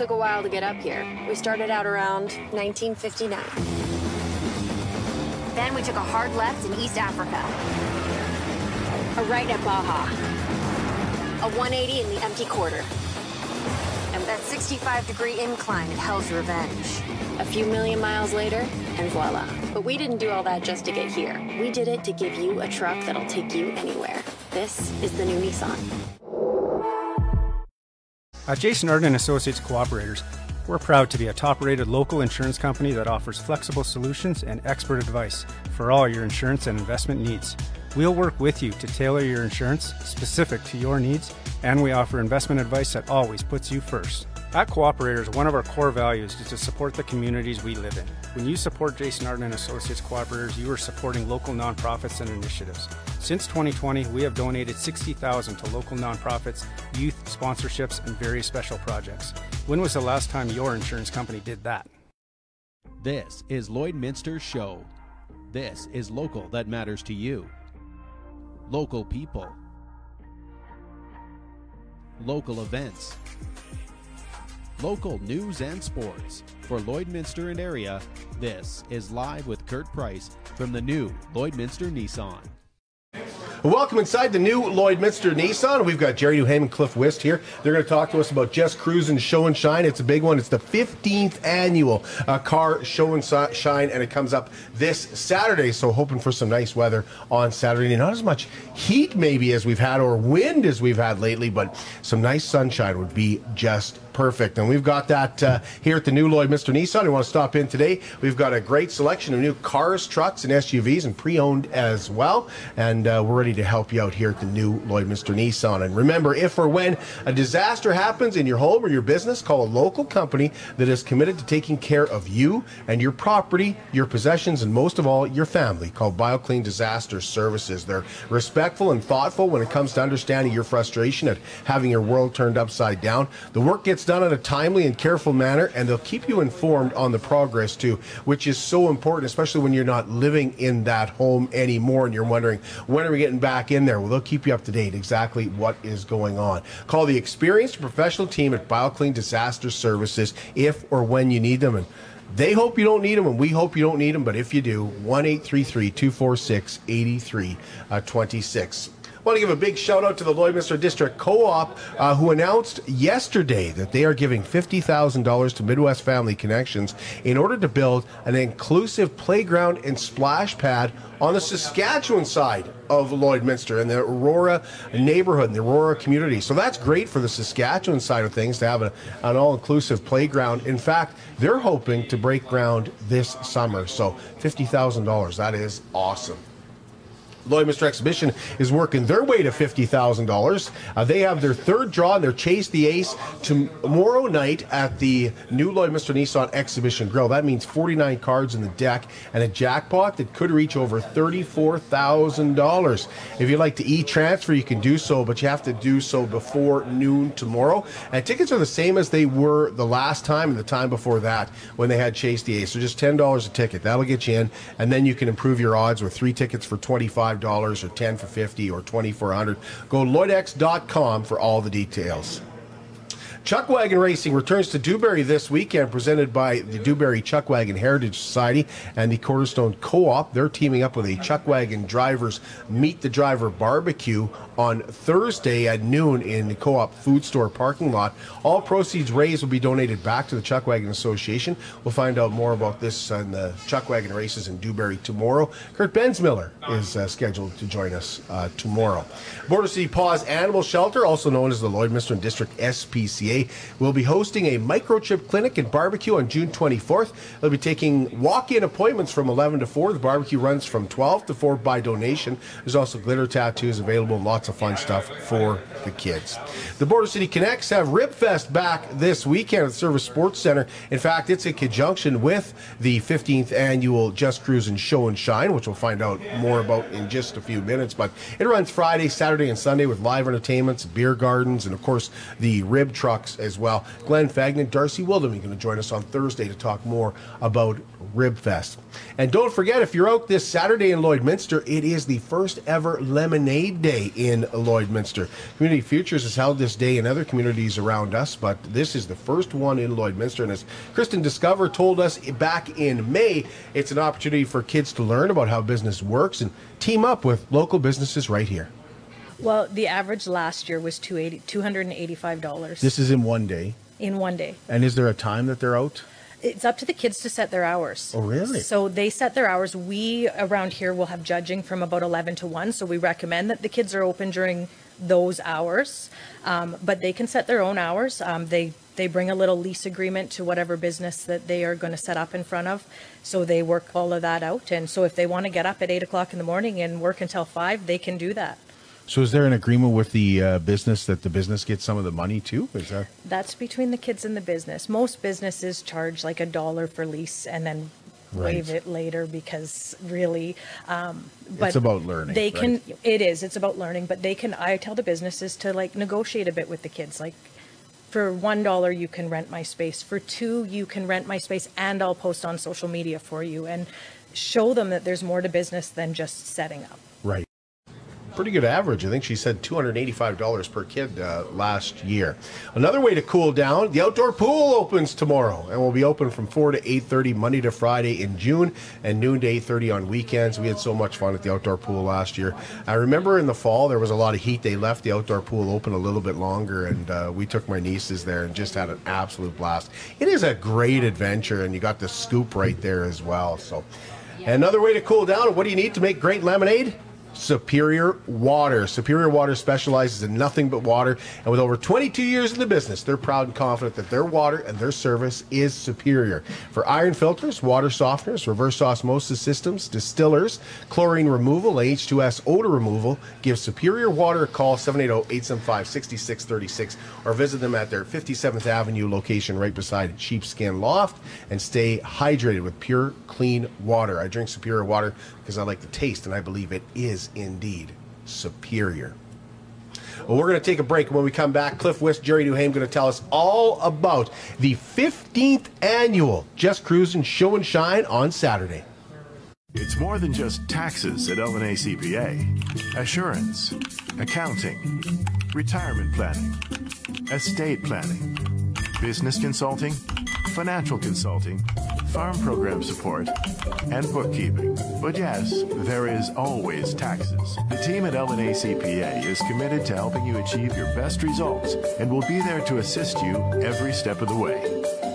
Took a while to get up here. We started out around 1959. Then we took a hard left in East Africa. A right at Baja. A 180 in the empty quarter. And that 65 degree incline at Hell's Revenge. A few million miles later, and voila. But we didn't do all that just to get here. We did it to give you a truck that'll take you anywhere. This is the new Nissan. At Jason Arden Associates Cooperators, we're proud to be a top rated local insurance company that offers flexible solutions and expert advice for all your insurance and investment needs. We'll work with you to tailor your insurance specific to your needs, and we offer investment advice that always puts you first. At Cooperators, one of our core values is to support the communities we live in. When you support Jason Arden and Associates Cooperators, you are supporting local nonprofits and initiatives. Since 2020, we have donated 60,000 to local nonprofits, youth sponsorships, and various special projects. When was the last time your insurance company did that? This is Lloydminster's show. This is local that matters to you. Local people. Local events. Local news and sports. For Lloydminster and area, this is Live with Kurt Price from the new Lloydminster Nissan. Welcome inside the new Lloydminster Nissan. We've got Gerry Duhaime and Cliff Wist here. They're going to talk to us about Just and Show and Shine. It's a big one. It's the 15th annual uh, car show and si- shine, and it comes up this Saturday. So hoping for some nice weather on Saturday. Not as much heat maybe as we've had or wind as we've had lately, but some nice sunshine would be just perfect. And we've got that uh, here at the new Lloydminster Nissan. You want to stop in today? We've got a great selection of new cars, trucks, and SUVs, and pre-owned as well. And uh, we're ready to help you out here at the new Lloydminster Nissan. And remember, if or when a disaster happens in your home or your business, call a local company that is committed to taking care of you and your property, your possessions, and most of all, your family. Call BioClean Disaster Services. They're respectful and thoughtful when it comes to understanding your frustration at having your world turned upside down. The work gets done in a timely and careful manner, and they'll keep you informed on the progress too, which is so important, especially when you're not living in that home anymore and you're wondering, when are we getting back in there? Well, they'll keep you up to date exactly what is going on. Call the experienced professional team at BioClean Disaster Services if or when you need them. And they hope you don't need them, and we hope you don't need them. But if you do, 1 246 8326. Uh, want to give a big shout out to the Lloydminster District Co-op, uh, who announced yesterday that they are giving fifty thousand dollars to Midwest Family Connections in order to build an inclusive playground and splash pad on the Saskatchewan side of Lloydminster and the Aurora neighborhood and the Aurora community. So that's great for the Saskatchewan side of things to have a, an all-inclusive playground. In fact, they're hoping to break ground this summer. So fifty thousand dollars, that is awesome. Lloydminster Exhibition is working their way to $50,000. Uh, they have their third draw and their Chase the Ace tomorrow night at the new Lloydminster Nissan Exhibition Grill. That means 49 cards in the deck and a jackpot that could reach over $34,000. If you'd like to e-transfer, you can do so, but you have to do so before noon tomorrow. And tickets are the same as they were the last time and the time before that when they had Chase the Ace. So just $10 a ticket. That'll get you in, and then you can improve your odds with three tickets for 25 dollars or 10 for 50 or 20 for 100 go lloydx.com for all the details Chuckwagon Racing returns to Dewberry this weekend, presented by the Dewberry Chuckwagon Heritage Society and the Cornerstone Co-op. They're teaming up with a Chuckwagon Drivers Meet the Driver Barbecue on Thursday at noon in the Co-op Food Store parking lot. All proceeds raised will be donated back to the Chuckwagon Association. We'll find out more about this on the Chuckwagon races in Dewberry tomorrow. Kurt Bensmiller is uh, scheduled to join us uh, tomorrow. Border City Paws Animal Shelter, also known as the Lloydminster District SPCA, will be hosting a microchip clinic and barbecue on June 24th. They'll be taking walk-in appointments from 11 to 4. The barbecue runs from 12 to 4 by donation. There's also glitter tattoos available and lots of fun stuff for the kids. The Border City Connects have Ribfest back this weekend at the Service Sports Center. In fact, it's in conjunction with the 15th annual Just Kruzin Show and Shine, which we'll find out more about in just a few minutes. But it runs Friday, Saturday, and Sunday with live entertainments, beer gardens, and of course the Rib trucks as well. Glenn Fagnan, Darcy Wildem, going to join us on Thursday to talk more about Ribfest. And don't forget, if you're out this Saturday in Lloydminster, it is the first ever Lemonade Day in Lloydminster. Community Futures has held this day in other communities around us, but this is the first one in Lloydminster. And as Kristen Discover told us back in May, it's an opportunity for kids to learn about how business works and team up with local businesses right here. Well, the average last year was $285 This is in one day. in one day. And is there a time that they're out? It's up to the kids to set their hours. Oh, really? So they set their hours. We around here will have judging from about 11 to 1. So we recommend that the kids are open during those hours. Um, but they can set their own hours. Um, they they bring a little lease agreement to whatever business that they are going to set up in front of. So they work all of that out. And so if they want to get up at 8 o'clock in the morning and work until 5, they can do that. So is there an agreement with the uh, business that the business gets some of the money too? Is that That's between the kids and the business. Most businesses charge like a dollar for lease and then waive it later because really, um, but It's about learning, They can. right? It is. It's about learning, but they can. I tell the businesses to like negotiate a bit with the kids. Like, for one dollar you can rent my space. For two you can rent my space, and I'll post on social media for you and show them that there's more to business than just setting up. Pretty good average. I think she said two hundred eighty-five dollars per kid uh, last year. Another way to cool down: the outdoor pool opens tomorrow and will be open from four to eight thirty Monday to Friday in June, and noon to eight thirty on weekends. We had so much fun at the outdoor pool last year. I remember in the fall there was a lot of heat. They left the outdoor pool open a little bit longer, and uh, we took my nieces there and just had an absolute blast. It is a great adventure, and you got the scoop right there as well. So. Another way to cool down. What do you need to make great lemonade? Superior Water. Superior Water specializes in nothing but water, and with over 22 years in the business, they're proud and confident that their water and their service is superior. For iron filters, water softeners, reverse osmosis systems, distillers, chlorine removal, H2S odor removal, give Superior Water a call 780-875-6636 or visit them at their 57th Avenue location right beside Sheepskin Loft and stay hydrated with pure, clean water. I drink Superior Water because I like the taste and I believe it is indeed superior. Well, we're going to take a break. When we come back, Cliff Wist, Gerry Duhaime going to tell us all about the 15th annual Just Kruzin Show and Shine on Saturday. It's more than just taxes at LNA CPA. Assurance, accounting, retirement planning, estate planning, business consulting, financial consulting, farm program support, and bookkeeping. But yes, there is always taxes. The team at LNA CPA is committed to helping you achieve your best results and will be there to assist you every step of the way.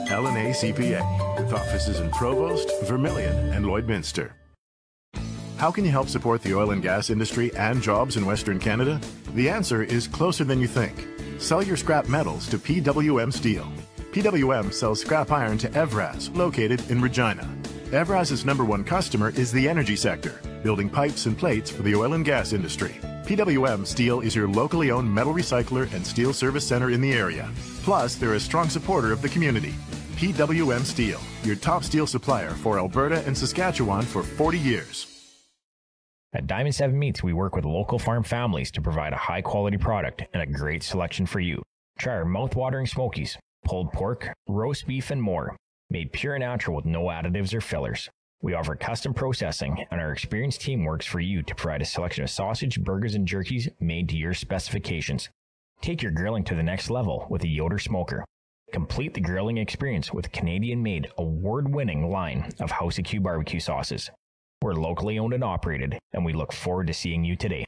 LNA CPA, with offices in Provost, Vermilion, and Lloydminster. How can you help support the oil and gas industry and jobs in Western Canada? The answer is closer than you think. Sell your scrap metals to PWM Steel. PWM sells scrap iron to Evraz, located in Regina. Evraz's number one customer is the energy sector, building pipes and plates for the oil and gas industry. PWM Steel is your locally owned metal recycler and steel service center in the area. Plus, they're a strong supporter of the community. PWM Steel, your top steel supplier for Alberta and Saskatchewan for 40 years. At Diamond 7 Meats, we work with local farm families to provide a high quality product and a great selection for you. Try our mouth-watering smokies, pulled pork, roast beef, and more, made pure and natural with no additives or fillers. We offer custom processing, and our experienced team works for you to provide a selection of sausage, burgers, and jerkies made to your specifications. Take your grilling to the next level with a Yoder smoker. Complete the grilling experience with Canadian made, award winning line of House of Q barbecue sauces. We're locally owned and operated, and we look forward to seeing you today.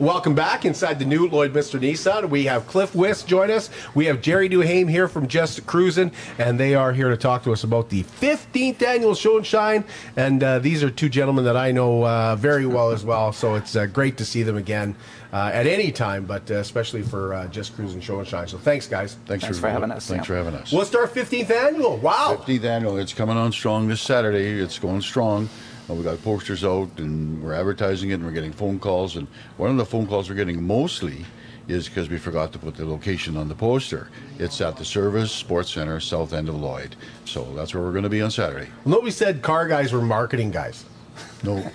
Welcome back inside the new Lloydminster Nissan. We have Cliff Wist join us. We have Gerry Duhaime here from Just Kruzin, and they are here to talk to us about the 15th annual Show and Shine. And uh, these are two gentlemen that I know uh, very well as well, so it's uh, great to see them again uh, at any time, but uh, especially for uh, Just Kruzin Show and Shine. So thanks, guys. Thanks, Thanks for having us, Thanks yeah. for having us. What's our 15th annual? Wow. 15th annual. It's coming on strong this Saturday. It's going strong. We got posters out and we're advertising it and we're getting phone calls. And one of the phone calls we're getting mostly is because we forgot to put the location on the poster. It's at the Service Sports Center, south end of Lloyd. So that's where we're going to be on Saturday. Nobody said car guys were marketing guys. No,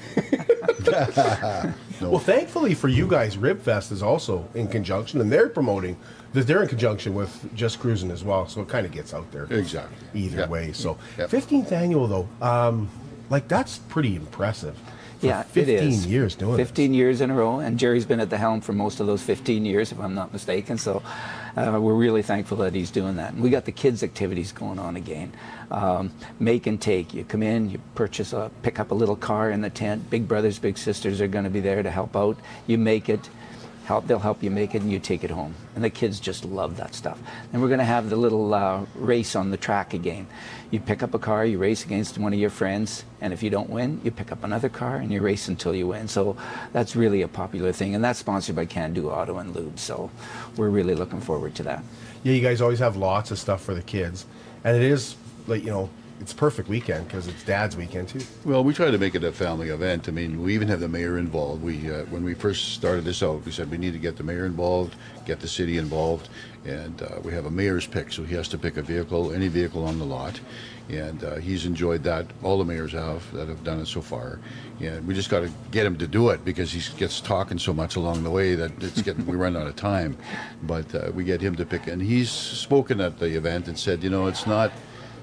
No. Well, thankfully for you guys, Ribfest is also in conjunction, and they're promoting that they're in conjunction with Just Kruzin as well, so it kind of gets out there. Exactly. Either way, so Yep. 15th annual though, um, like that's pretty impressive. Yeah, 15 it is. years doing 15 years in a row, and Jerry's been at the helm for most of those 15 years, if I'm not mistaken. So uh, we're really thankful that he's doing that. And we got the kids' activities going on again. Um, make and take. You come in, you purchase a, pick up a little car in the tent. Big brothers, big sisters are going to be there to help out. You make it. Help, they'll help you make it and you take it home. And the kids just love that stuff. And we're going to have the little uh, race on the track again. You pick up a car, you race against one of your friends, and if you don't win, you pick up another car and you race until you win. So that's really a popular thing. And that's sponsored by Can Do Auto and Lube. So we're really looking forward to that. Yeah, you guys always have lots of stuff for the kids, and it is like you know, it's perfect weekend because it's Dad's weekend too. Well, we try to make it a family event. I mean, we even have the mayor involved. We, uh, when we first started this out, we said we need to get the mayor involved, get the city involved, and uh, we have a mayor's pick. So he has to pick a vehicle, any vehicle on the lot, and uh, he's enjoyed that. All the mayors have that have done it so far, and we just got to get him to do it because he gets talking so much along the way that it's getting we run out of time. But uh, we get him to pick, and he's spoken at the event and said, you know, it's not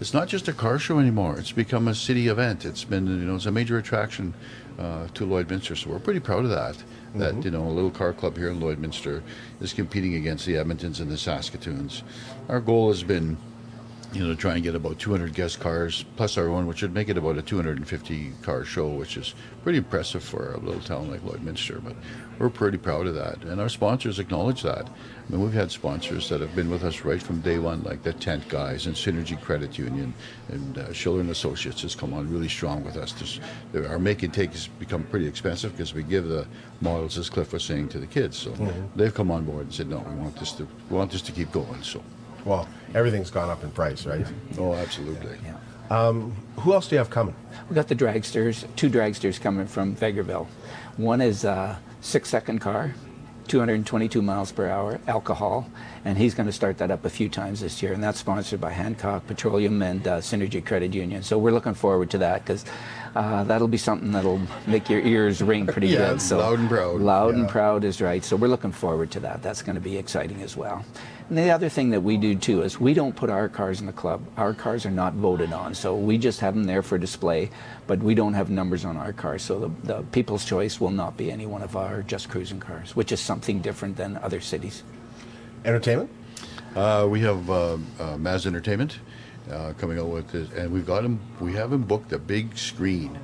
it's not just a car show anymore. It's become a city event. It's been, you know, it's a major attraction uh, to Lloydminster. So we're pretty proud of that. That you know, a little car club here in Lloydminster is competing against the Edmontons and the Saskatoons. Our goal has been, you know, to try and get about 200 guest cars plus our own, which would make it about a 250 car show, which is pretty impressive for a little town like Lloydminster. But we're pretty proud of that, and our sponsors acknowledge that. I mean, we've had sponsors that have been with us right from day one, like the Tent Guys and Synergy Credit Union, and uh, Schiller and Associates has come on really strong with us. This, our make and take has become pretty expensive because we give the models, as Cliff was saying, to the kids. So mm-hmm. they've come on board and said, no, we want this to we want this to keep going. So, Well, everything's gone up in price, right? oh, absolutely. Um, who else do you have coming? We got the dragsters, two dragsters coming from Vegreville. One is a six second car, 222 miles per hour, alcohol, and he's going to start that up a few times this year. And that's sponsored by Hancock Petroleum and uh, Synergy Credit Union. So we're looking forward to that because uh, that'll be something that'll make your ears ring pretty Yeah, good. So loud and proud. Loud and proud is right. So we're looking forward to that. That's going to be exciting as well. And the other thing that we do too is we don't put our cars in the club. Our cars are not voted on, so we just have them there for display, but we don't have numbers on our cars. So the, the People's Choice will not be any one of our Just Kruzin cars, which is something different than other cities. Entertainment? Uh, we have uh, uh, Maz Entertainment uh, coming out with this, and we've got him. We have him booked a big screen.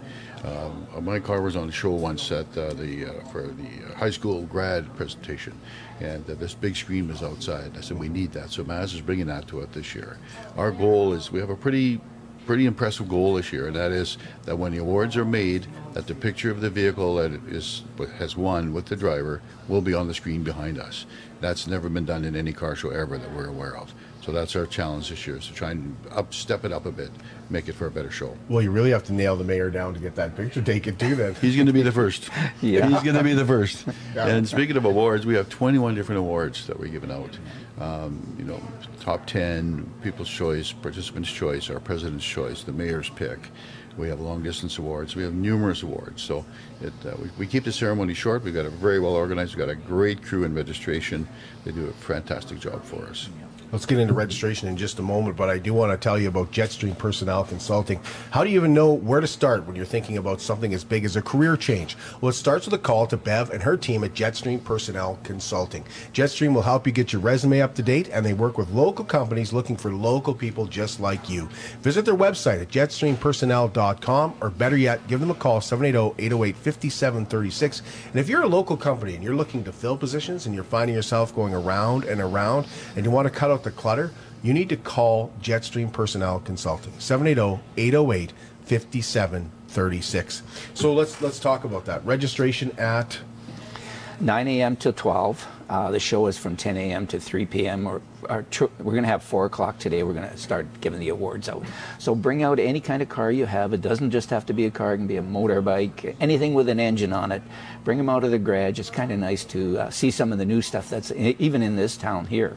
Um, my car was on the show once at uh, the uh, for the uh, high school grad presentation, and uh, this big screen was outside. I said we need that, so Maz is bringing that to it this year. Our goal is we have a pretty pretty impressive goal this year, and that is that when the awards are made, that the picture of the vehicle that is has won with the driver will be on the screen behind us. That's never been done in any car show ever that we're aware of. So that's our challenge this year: is to try and up step it up a bit, make it for a better show. Well, you really have to nail the mayor down to get that picture taken too. Then He's going to be the first. Yeah. He's going to be the first. And speaking of awards, we have 21 different awards that we're giving out. Um, you know, top 10, People's Choice, Participants' Choice, our President's Choice, the Mayor's Pick. We have long distance awards. We have numerous awards. So it, uh, we, we keep the ceremony short. We've got a very well organized. We've got a great crew in registration. They do a fantastic job for us. Let's get into registration in just a moment, but I do want to tell you about Jetstream Personnel Consulting. How do you even know where to start when you're thinking about something as big as a career change? Well, it starts with a call to Bev and her team at Jetstream Personnel Consulting. Jetstream will help you get your resume up to date, and they work with local companies looking for local people just like you. Visit their website at jetstreampersonnel.com, or better yet, give them a call 780 808 5736. And if you're a local company and you're looking to fill positions and you're finding yourself going around and around and you want to cut out the clutter, you need to call Jetstream Personnel Consulting 780-808 5736. So let's let's talk about that. Registration at 9 a.m. to 12. Uh, the show is from 10 a.m. to 3 p.m. Or, our tr- we're going to have 4 o'clock today. We're going to start giving the awards out. So bring out any kind of car you have. It doesn't just have to be a car. It can be a motorbike, anything with an engine on it. Bring them out of the garage. It's kind of nice to uh, see some of the new stuff that's e- even in this town here.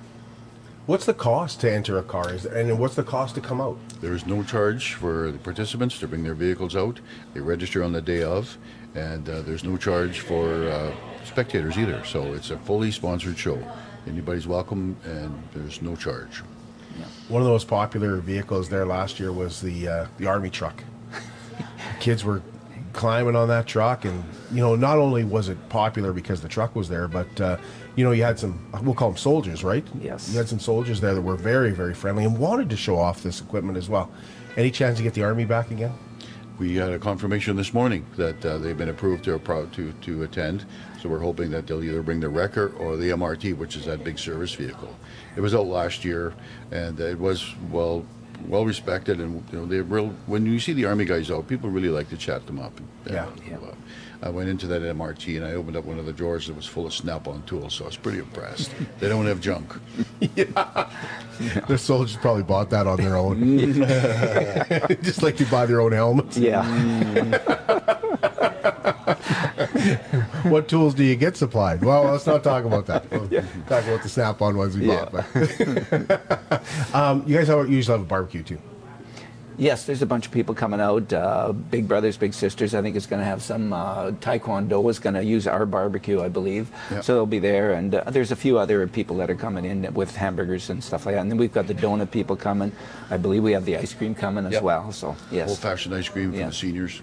What's the cost to enter a car is and what's the cost to come out? There is no charge for the participants to bring their vehicles out. They register on the day of, and uh, there's no charge for uh, spectators either. So it's a fully sponsored show. Anybody's welcome, and there's no charge. One of the most popular vehicles there last year was the uh, the army truck. Kids were climbing on that truck, and you know, not only was it popular because the truck was there, but uh, you know, you had some we'll call them soldiers, right? Yes. You had some soldiers there that were very, very friendly and wanted to show off this equipment as well. Any chance to get the army back again? We had a confirmation this morning that uh, they've been approved to, appro- to to attend. So we're hoping that they'll either bring the Wrecker or the MRT, which is that big service vehicle. It was out last year, and it was well well respected. And you know, they real when you see the army guys out, people really like to chat them up. Yeah. Uh, I went into that MRT and I opened up one of the drawers that was full of snap-on tools, so I was pretty impressed. they don't have junk. yeah. The soldiers probably bought that on their own, just like you buy their own helmets. Yeah. what tools do you get supplied? Well, let's not talk about that. We'll Talk about the snap-on ones we Yeah. bought. But um, you guys have, usually have a barbecue too. Yes, there's a bunch of people coming out. Uh, big brothers, big sisters. I think is going to have some uh, Taekwondo is going to use our barbecue, I believe. Yeah. So they'll be there, and uh, there's a few other people that are coming in with hamburgers and stuff like that. And then we've got the donut people coming. I believe we have the ice cream coming as well. So yes, Old-fashioned ice cream for Yeah. the seniors.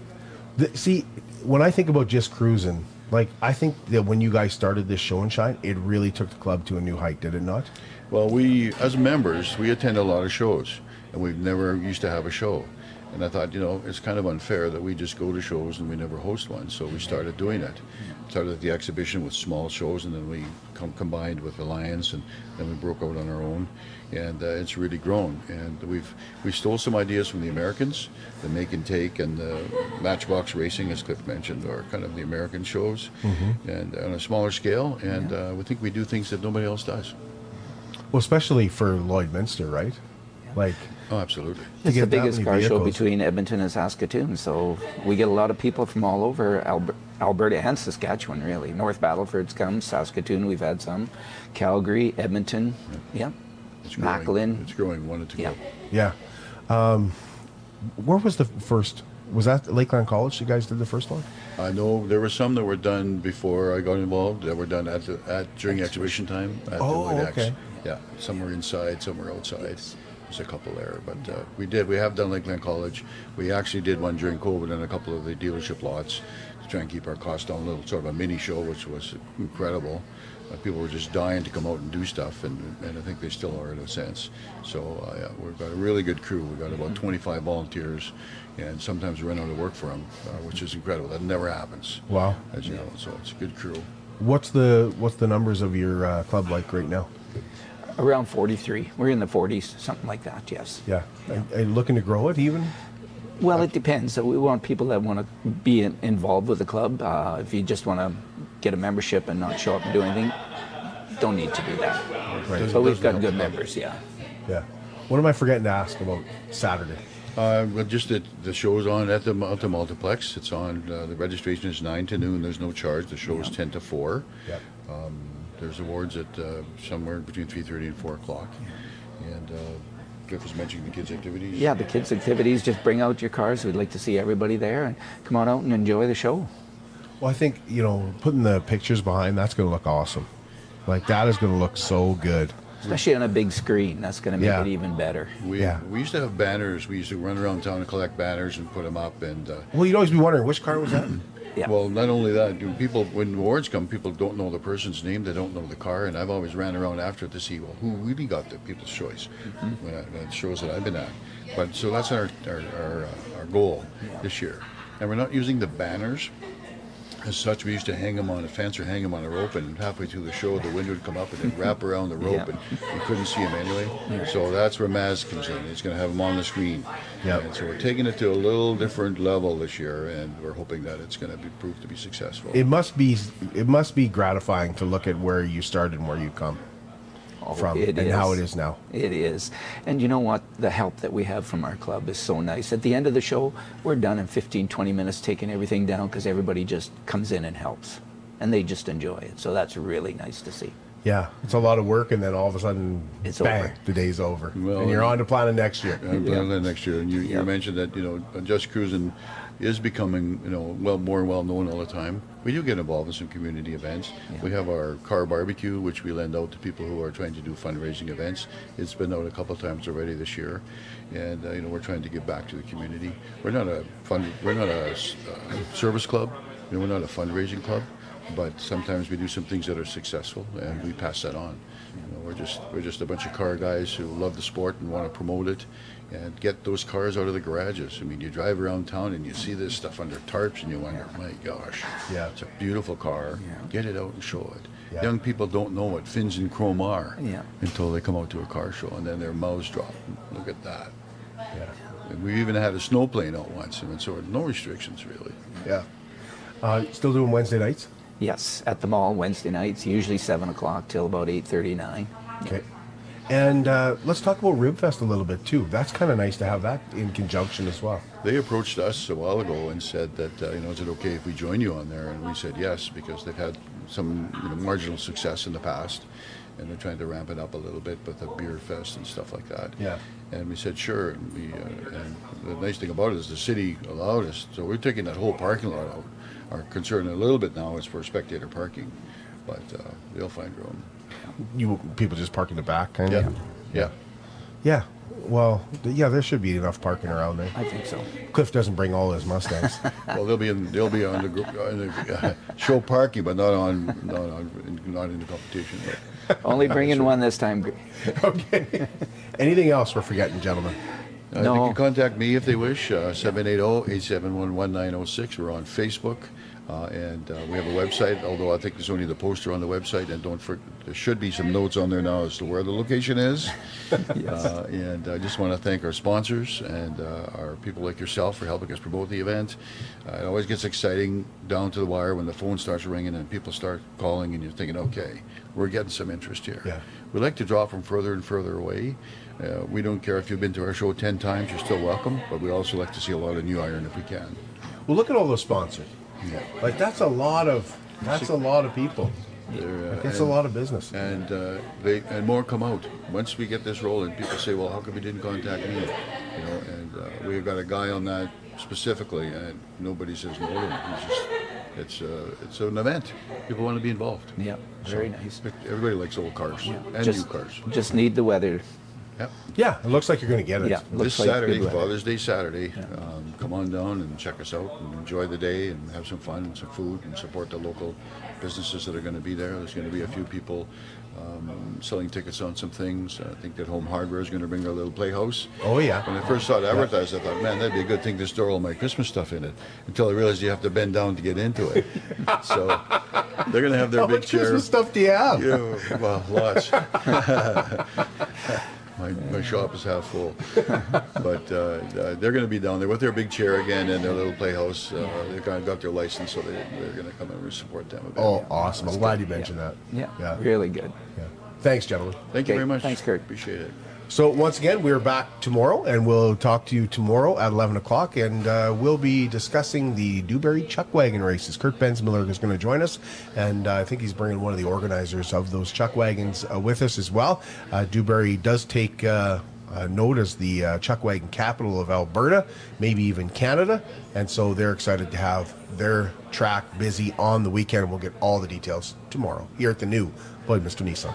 The, see, when I think about just Kruzin, like I think that when you guys started this show and shine, it really took the club to a new height, did it not? Well, we, as members, we attend a lot of shows, and we've never used to have a show. And I thought, you know, it's kind of unfair that we just go to shows and we never host one. So we started doing it. Started the exhibition with small shows, and then we com- combined with Alliance, and then we broke out on our own. And uh, it's really grown. And we've we stole some ideas from the Americans, the Make and Take and the Matchbox Racing, as Cliff mentioned, are kind of the American shows, and on a smaller scale. And uh, we think we do things that nobody else does. Well, especially for Lloydminster, right? Like, Oh, absolutely. to It's the biggest many car show between Edmonton and Saskatoon, so we get a lot of people from all over Alber- Alberta and Saskatchewan, really. North Battleford's come, Saskatoon, we've had some, Calgary, Edmonton, yeah. It's growing. Macklin. It's growing. Wanted to Yeah. go. Yeah. Um, where was the first? Was that Lakeland College? You guys did the first one? I know there were some that were done before I got involved. That were done at the at during exhibition time at Oh, the Lloyd X. okay. Yeah, some were inside, some were outside. There's a couple there, but uh, we did. We have done Lakeland College. We actually did one during COVID in a couple of the dealership lots to try and keep our costs down. A little sort of a mini show, which was incredible. Uh, people were just dying to come out and do stuff, and, and I think they still are in a sense. So uh, yeah, we've got a really good crew. We've got about 25 volunteers, and sometimes we run out of work for them, uh, which is incredible. That never happens. Wow. As you know, so it's a good crew. What's the what's the numbers of your uh, club like right now? Around 43. We're in the 40s, something like that, yes. Yeah. Are, are you looking to grow it even? Well, it depends. So we want people that want to be in, involved with the club. Uh, if you just want to get a membership and not show up and do anything, don't need to do that. Right. But we've got good members, yeah. Yeah. What am I forgetting to ask about Saturday? Uh, well, just that the show's on at the, at the multiplex. It's on. Uh, the registration is nine to noon. There's no charge. The show is ten to four. Yep. Um, there's awards at uh, somewhere between three thirty and four o'clock. And uh, Cliff was mentioning the kids' activities. Yeah, the kids' activities, just bring out your cars. We'd like to see everybody there and come on out and enjoy the show. Well, I think you know putting the pictures behind that's going to look awesome. Like that is going to look so good. Especially on a big screen. That's going to make Yeah. it even better. We, Yeah. we used to have banners. We used to run around town and collect banners and put them up. And uh, Well, you'd always be wondering which car was that. Yeah. well, not only that, people when awards come, people don't know the person's name. They don't know the car. And I've always ran around after it to see well who really got the People's Choice when I, when shows that I've been at. But so that's our our our, uh, our goal this year. And we're not using the banners. As such, we used to hang them on a fence or hang them on a rope, and halfway through the show, the wind would come up and it'd wrap around the rope, Yeah. and you couldn't see them anyway. So that's where Maz comes in. He's going to have them on the screen. Yep. And so we're taking it to a little different level this year, and we're hoping that it's going to be proved to be successful. It must be it must be gratifying to look at where you started and where you come Oh, from it and how it is now. It is. And you know what? The help that we have from our club is so nice. At the end of the show, we're done in 15, 20 minutes taking everything down because everybody just comes in and helps. And they just enjoy it. So that's really nice to see. Yeah, it's a lot of work, and then all of a sudden, It's bang, over. the day's over, Well, and you're on to planning next year. And plan next year. And you, you Yeah. mentioned that, you know, just Kruzin is becoming, you know, well more well known all the time. We do get involved in some community events. We have our car barbecue, which we lend out to people who are trying to do fundraising events. It's been out a couple of times already this year, and uh, you know we're trying to give back to the community. We're not a fund, we're not a uh, service club. You know, we're not a fundraising club, but sometimes we do some things that are successful, and we pass that on. You know, we're just we're just a bunch of car guys who love the sport and want to promote it, and get those cars out of the garages. I mean, you drive around town and you see this stuff under tarps, and you wonder, my gosh, Yeah. it's a beautiful car. Get it out and show it. Yeah. Young people don't know what fins and chrome are Yeah. until they come out to a car show, and then their mouths drop. Look at that. Yeah. And we even had a snow plane out once, and so no restrictions really. Yeah. Uh, still doing Wednesday nights? Yes, at the mall Wednesday nights, usually seven o'clock till about eight thirty-nine. Okay. And uh, let's talk about Ribfest a little bit too. That's kind of nice to have that in conjunction as well. They approached us a while ago and said that, uh, you know, is it okay if we join you on there? And we said yes, because they've had some you know, marginal success in the past, and they're trying to ramp it up a little bit with the beer fest and stuff like that. Yeah. And we said sure. And, we, uh, and the nice thing about it is the city allowed us, so we're taking that whole parking lot out. Our concern a little bit now is for spectator parking, but uh, they'll find room. You people just park in the back, kind Yeah. of. Yeah. Yeah. Well, th- yeah, there should be enough parking around there. I think so. Cliff doesn't bring all his Mustangs. Well, they'll be in, they'll be on the, gr- on the uh, show parking, but not on, not on, not in the competition. But. Only bringing one this time. okay. Anything else we're forgetting, gentlemen? Uh, No. They can contact me if they wish, uh, 780-871-1906. We're on Facebook, and uh, we have a website, although I think there's only the poster on the website, and don't for, there should be some notes on there now as to where the location is. uh, and I just want to thank our sponsors and uh, our people like yourself for helping us promote the event. Uh, it always gets exciting down to the wire when the phone starts ringing and people start calling, and you're thinking, okay, we're getting some interest here. Yeah. We like to draw from further and further away. Uh, we don't care if you've been to our show 10 times, you're still welcome, but we also like to see a lot of new iron if we can. Well, look at all those sponsors. Yeah. Like that's a lot of that's a lot of people. Uh, Like, it's a lot of business. And uh, they and more come out. Once we get this rolling, people say, "Well, how come you didn't contact me?" You know, and uh, we've got a guy on that specifically, and nobody says no to him. He's just, it's uh, it's an event. People want to be involved. Yeah, very nice. Everybody likes old cars and just, new cars. Just need the weather. Yep. Yeah, it looks like you're going to get it. Yeah, This looks like Saturday, good weather. Father's Day Saturday, um, come on down and check us out and enjoy the day and have some fun and some food and support the local businesses that are going to be there. There's going to be a few people um, selling tickets on some things. I think that Home Hardware is going to bring their little playhouse. Oh yeah. When I first saw it advertised, I thought, man, that'd be a good thing to store all my Christmas stuff in it. Until I realized you have to bend down to get into it. so they're going to have their How big much chair. Christmas stuff do you have? Yeah, well, lots. my, my shop is half full. But uh, uh, they're going to be down there with their big chair again and their little playhouse. Uh, they've got, got their license, so they, they're going to come and support them. a bit. Oh, awesome! I'm glad you mentioned that. Yeah, Yeah. really good. Yeah. Thanks, gentlemen. Thank you very much. thanks, Kurt. Appreciate it. So once again, we're back tomorrow, and we'll talk to you tomorrow at 11 o'clock, and uh, we'll be discussing the Dewberry Chuck Wagon races. Kurt Bensmiller is going to join us, and uh, I think he's bringing one of the organizers of those Chuck Wagons uh, with us as well. Uh, Dewberry does take uh, uh, note as the uh, Chuck Wagon capital of Alberta, maybe even Canada, and so they're excited to have their track busy on the weekend. We'll get all the details tomorrow here at the new Lloydminster Nissan.